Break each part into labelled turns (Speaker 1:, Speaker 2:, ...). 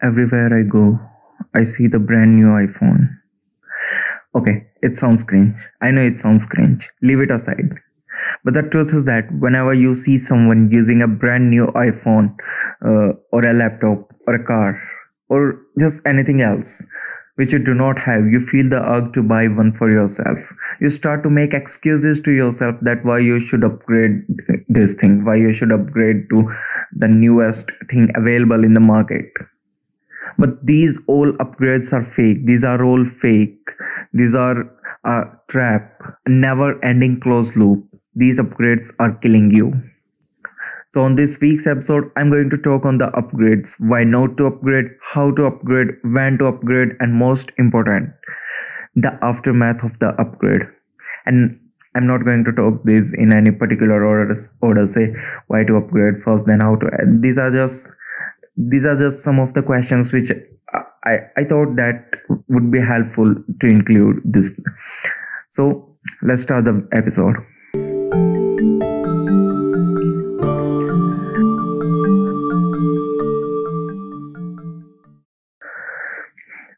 Speaker 1: Everywhere I go, I see the brand new iPhone. Okay, it sounds cringe. I know it sounds cringe. Leave it aside. But the truth is that whenever you see someone using a brand new iPhone uh, or a laptop or a car or just anything else which you do not have, you feel the urge to buy one for yourself. You start to make excuses to yourself that why you should upgrade this thing, why you should upgrade to the newest thing available in the market but these all upgrades are fake. These are all fake. These are a trap. Never ending closed loop. These upgrades are killing you. So on this week's episode i'm going to talk on the upgrades. Why not to upgrade how to upgrade when to upgrade and most important the aftermath of the upgrade. And i'm not going to talk this in any particular order order say why to upgrade first then how to add these are just these are just some of the questions which I, I thought that would be helpful to include this. So let's start the episode.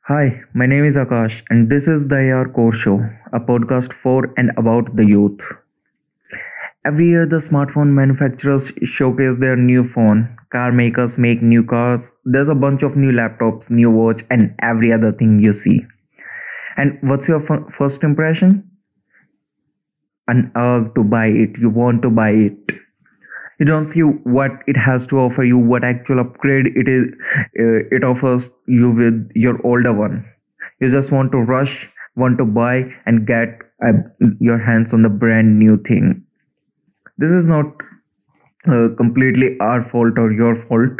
Speaker 1: Hi, my name is Akash, and this is the AR Core Show, a podcast for and about the youth. Every year, the smartphone manufacturers showcase their new phone. Car makers make new cars. There's a bunch of new laptops, new watch, and every other thing you see. And what's your f- first impression? An urge to buy it. You want to buy it. You don't see what it has to offer you, what actual upgrade it is. Uh, it offers you with your older one. You just want to rush, want to buy, and get uh, your hands on the brand new thing this is not uh, completely our fault or your fault.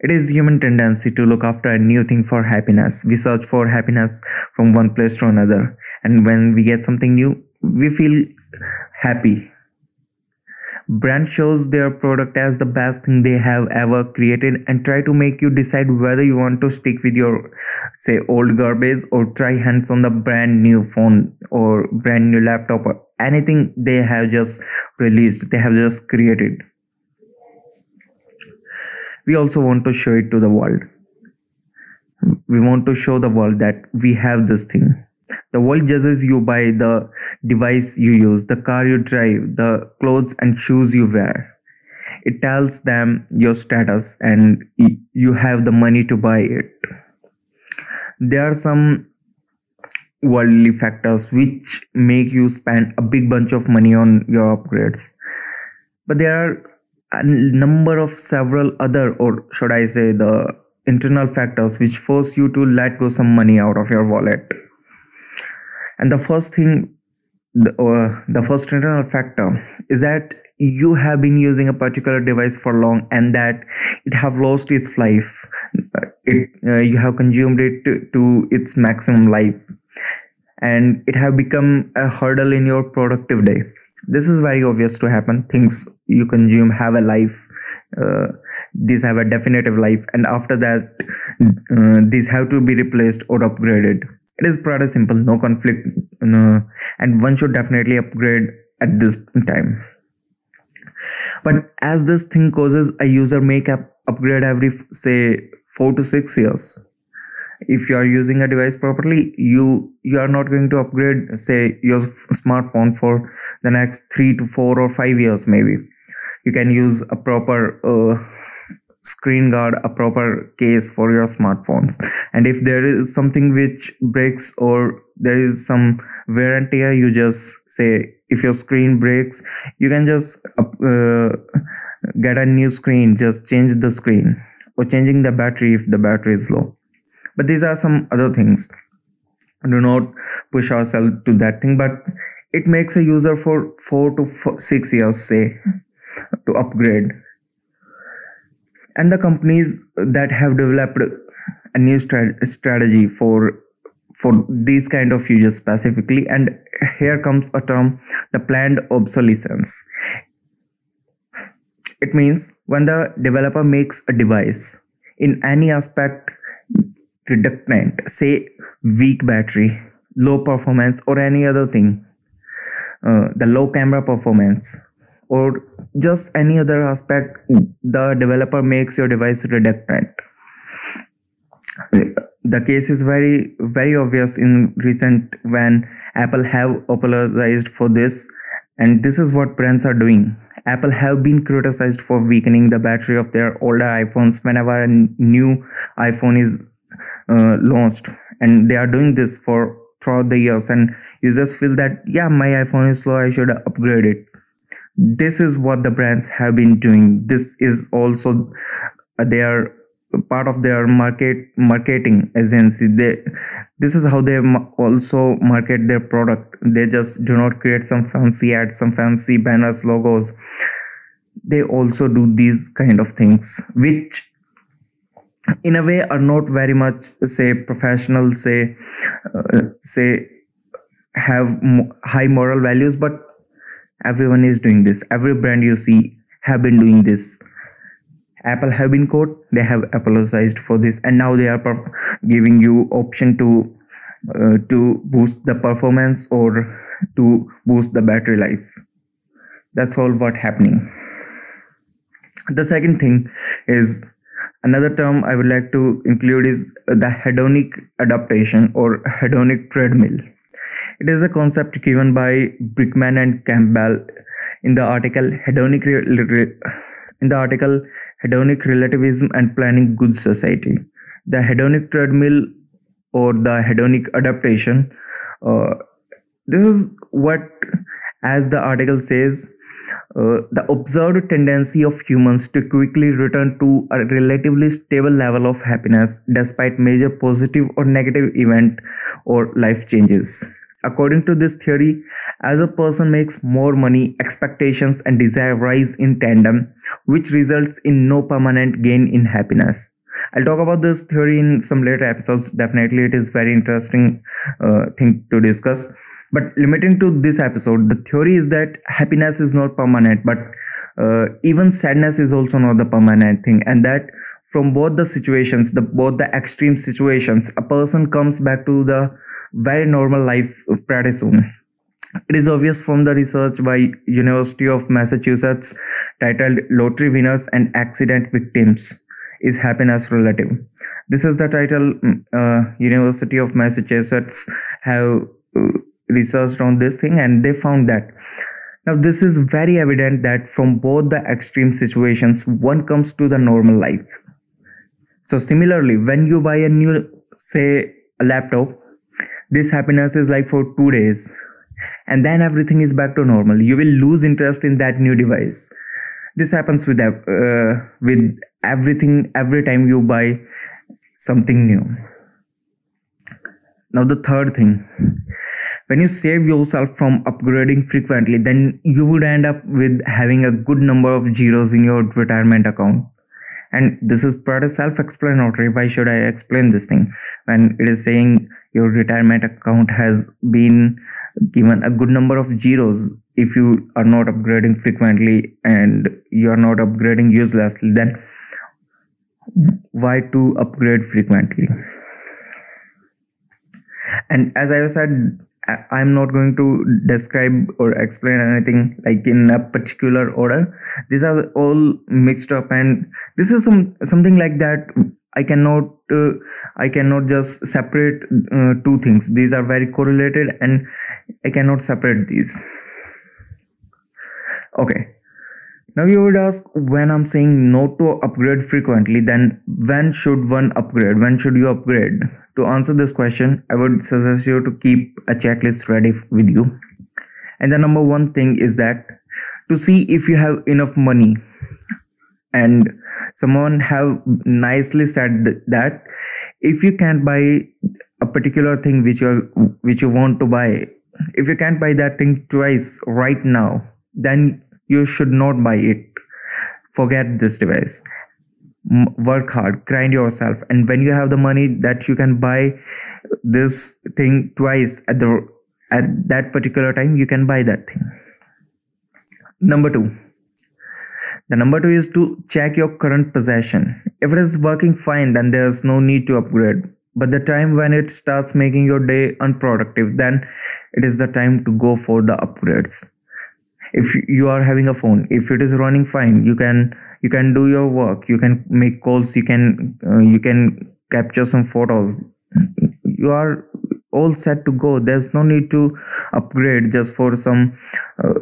Speaker 1: It is human tendency to look after a new thing for happiness. We search for happiness from one place to another. And when we get something new we feel happy brand shows their product as the best thing they have ever created and try to make you decide whether you want to stick with your say old garbage or try hands on the brand new phone or brand new laptop or anything they have just released they have just created. We also want to show it to the world. We want to show the world that we have this thing the world judges you by the device you use, the car you drive, the clothes and shoes you wear. It tells them your status and you have the money to buy it. There are some worldly factors which make you spend a big bunch of money on your upgrades. But there are a number of several other, or should I say, the internal factors which force you to let go some money out of your wallet and the first thing the, uh, the first internal factor is that you have been using a particular device for long and that it have lost its life. It uh, you have consumed it to, to, its maximum life. And it have become a hurdle in your productive day. This is very obvious to happen. Things you consume have a life. Uh, these have a definitive life. And after that uh, these have to be replaced or upgraded it is pretty simple no conflict no, and one should definitely upgrade at this time. But as this thing causes a user make up upgrade every say four to six years. If you are using a device properly you you are not going to upgrade say your smartphone for the next three to four or five years maybe. You can use a proper uh, screen guard a proper case for your smartphones. And if there is something which breaks or there is some wear and tear you just say if your screen breaks you can just uh, get a new screen just change the screen or changing the battery if the battery is low. But these are some other things. Do not push ourselves to that thing but it makes a user for 4 to four, 6 years say to upgrade and the companies that have developed a new strategy for for these kind of users specifically and here comes a term the planned obsolescence. It means when the developer makes a device in any aspect reductant say weak battery low performance or any other thing uh, the low camera performance or just any other aspect the developer makes your device redundant the case is very very obvious in recent when apple have apologized for this and this is what brands are doing. Apple have been criticized for weakening the battery of their older iphones whenever a new iphone is uh, launched and they are doing this for throughout the years and users feel that yeah my iphone is slow i should upgrade it this is what the brands have been doing. This is also uh, their part of their market marketing agency. They this is how they also market their product. They just do not create some fancy ads some fancy banners logos. They also do these kind of things which in a way are not very much say professional say uh, say have high moral values but everyone is doing this. Every brand you see have been doing this. Apple have been caught. They have apologized for this. And now they are giving you option to uh, to boost the performance or to boost the battery life. That's all what happening. The second thing is another term i would like to include is the hedonic adaptation or hedonic treadmill it is a concept given by brickman and campbell in the article hedonic in the article hedonic relativism and planning good society. The hedonic treadmill or the hedonic adaptation uh, this is what as the article says uh, the observed tendency of humans to quickly return to a relatively stable level of happiness despite major positive or negative event or life changes According to this theory, as a person makes more money, expectations and desire rise in tandem, which results in no permanent gain in happiness. I'll talk about this theory in some later episodes. Definitely, it is very interesting uh, thing to discuss. But limiting to this episode, the theory is that happiness is not permanent, but uh, even sadness is also not the permanent thing, and that from both the situations, the both the extreme situations, a person comes back to the very normal life pretty soon. It is obvious from the research by University of Massachusetts titled Lottery Winners and Accident Victims is Happiness Relative. This is the title mm, uh, University of Massachusetts have uh, researched on this thing and they found that now this is very evident that from both the extreme situations one comes to the normal life. So similarly when you buy a new say a laptop this happiness is like for two days and then everything is back to normal. You will lose interest in that new device. This happens with uh, with everything every time you buy something new. Now the third thing when you save yourself from upgrading frequently then you would end up with having a good number of zeros in your retirement account and this is pretty self-explanatory. Why should i explain this thing? When it is saying your retirement account has been given a good number of zeros if you are not upgrading frequently and you are not upgrading uselessly then why to upgrade frequently? And as i said i'm not going to describe or explain anything like in a particular order. These are all mixed up and this is some something like that. I cannot uh, i cannot just separate uh, two things. These are very correlated and i cannot separate these. Okay now you would ask when i'm saying no to upgrade frequently then when should one upgrade? When should you upgrade? To answer this question i would suggest you to keep a checklist ready with you. And the number one thing is that to see if you have enough money. And someone have nicely said that if you can't buy a particular thing which you which you want to buy if you can't buy that thing twice right now then you should not buy it forget this device work hard grind yourself and when you have the money that you can buy this thing twice at the at that particular time you can buy that thing number 2 the number two is to check your current possession. If it is working fine, then there's no need to upgrade. But the time when it starts making your day unproductive, then it is the time to go for the upgrades. If you are having a phone, if it is running fine, you can you can do your work. You can make calls. You can uh, you can capture some photos. You are all set to go. There's no need to upgrade just for some uh,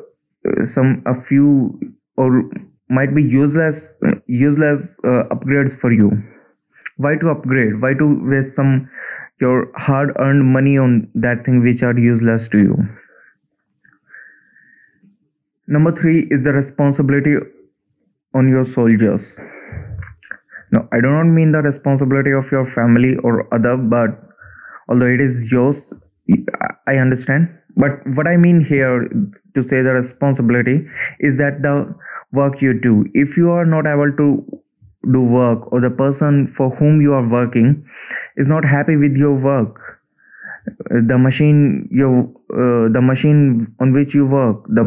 Speaker 1: some a few or might be useless useless uh, upgrades for you. Why to upgrade? Why to waste some your hard earned money on that thing which are useless to you number 3 is the responsibility on your soldiers. Now, i do not mean the responsibility of your family or other but although it is yours i understand. But what i mean here to say the responsibility is that the work you do. If you are not able to do work or the person for whom you are working is not happy with your work the machine you uh, the machine on which you work the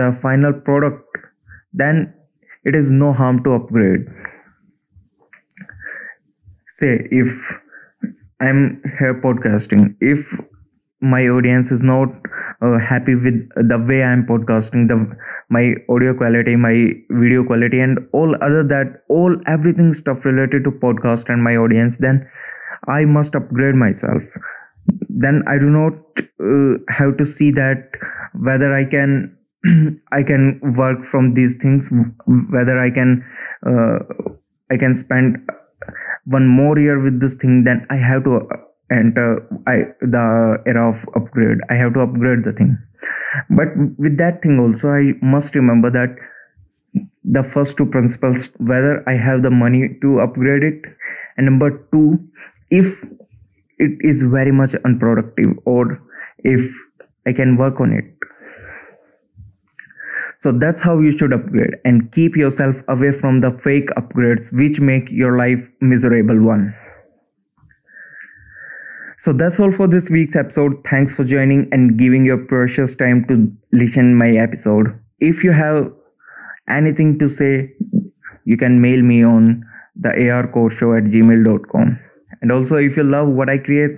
Speaker 1: the final product then it is no harm to upgrade. Say if i'm here podcasting if my audience is not uh, happy with the way i'm podcasting the my audio quality my video quality and all other that all everything stuff related to podcast and my audience then i must upgrade myself. Then i do not uh, have to see that whether i can i can work from these things whether i can uh, i can spend one more year with this thing then i have to enter i the era of upgrade. I have to upgrade the thing. But with that thing also i must remember that the first two principles whether i have the money to upgrade it and number two if it is very much unproductive or if i can work on it so that's how you should upgrade and keep yourself away from the fake upgrades which make your life miserable one so that's all for this week's episode. Thanks for joining and giving your precious time to listen my episode. If you have anything to say, you can mail me on the arcoreshow at gmail.com. And also if you love what I create,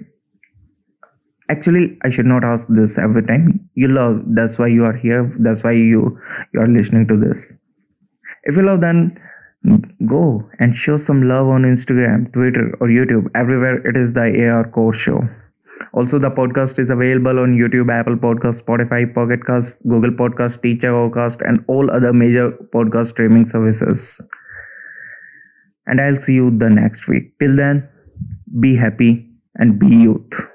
Speaker 1: actually I should not ask this every time. You love, that's why you are here. That's why you you are listening to this. If you love then go and show some love on Instagram, Twitter, or YouTube. Everywhere it is the AR Core Show. Also, the podcast is available on YouTube, Apple Podcast, Spotify, Pocket Cast, Google Podcast, Stitcher Podcast, and all other major podcast streaming services. And I'll see you the next week. Till then, be happy and be youth.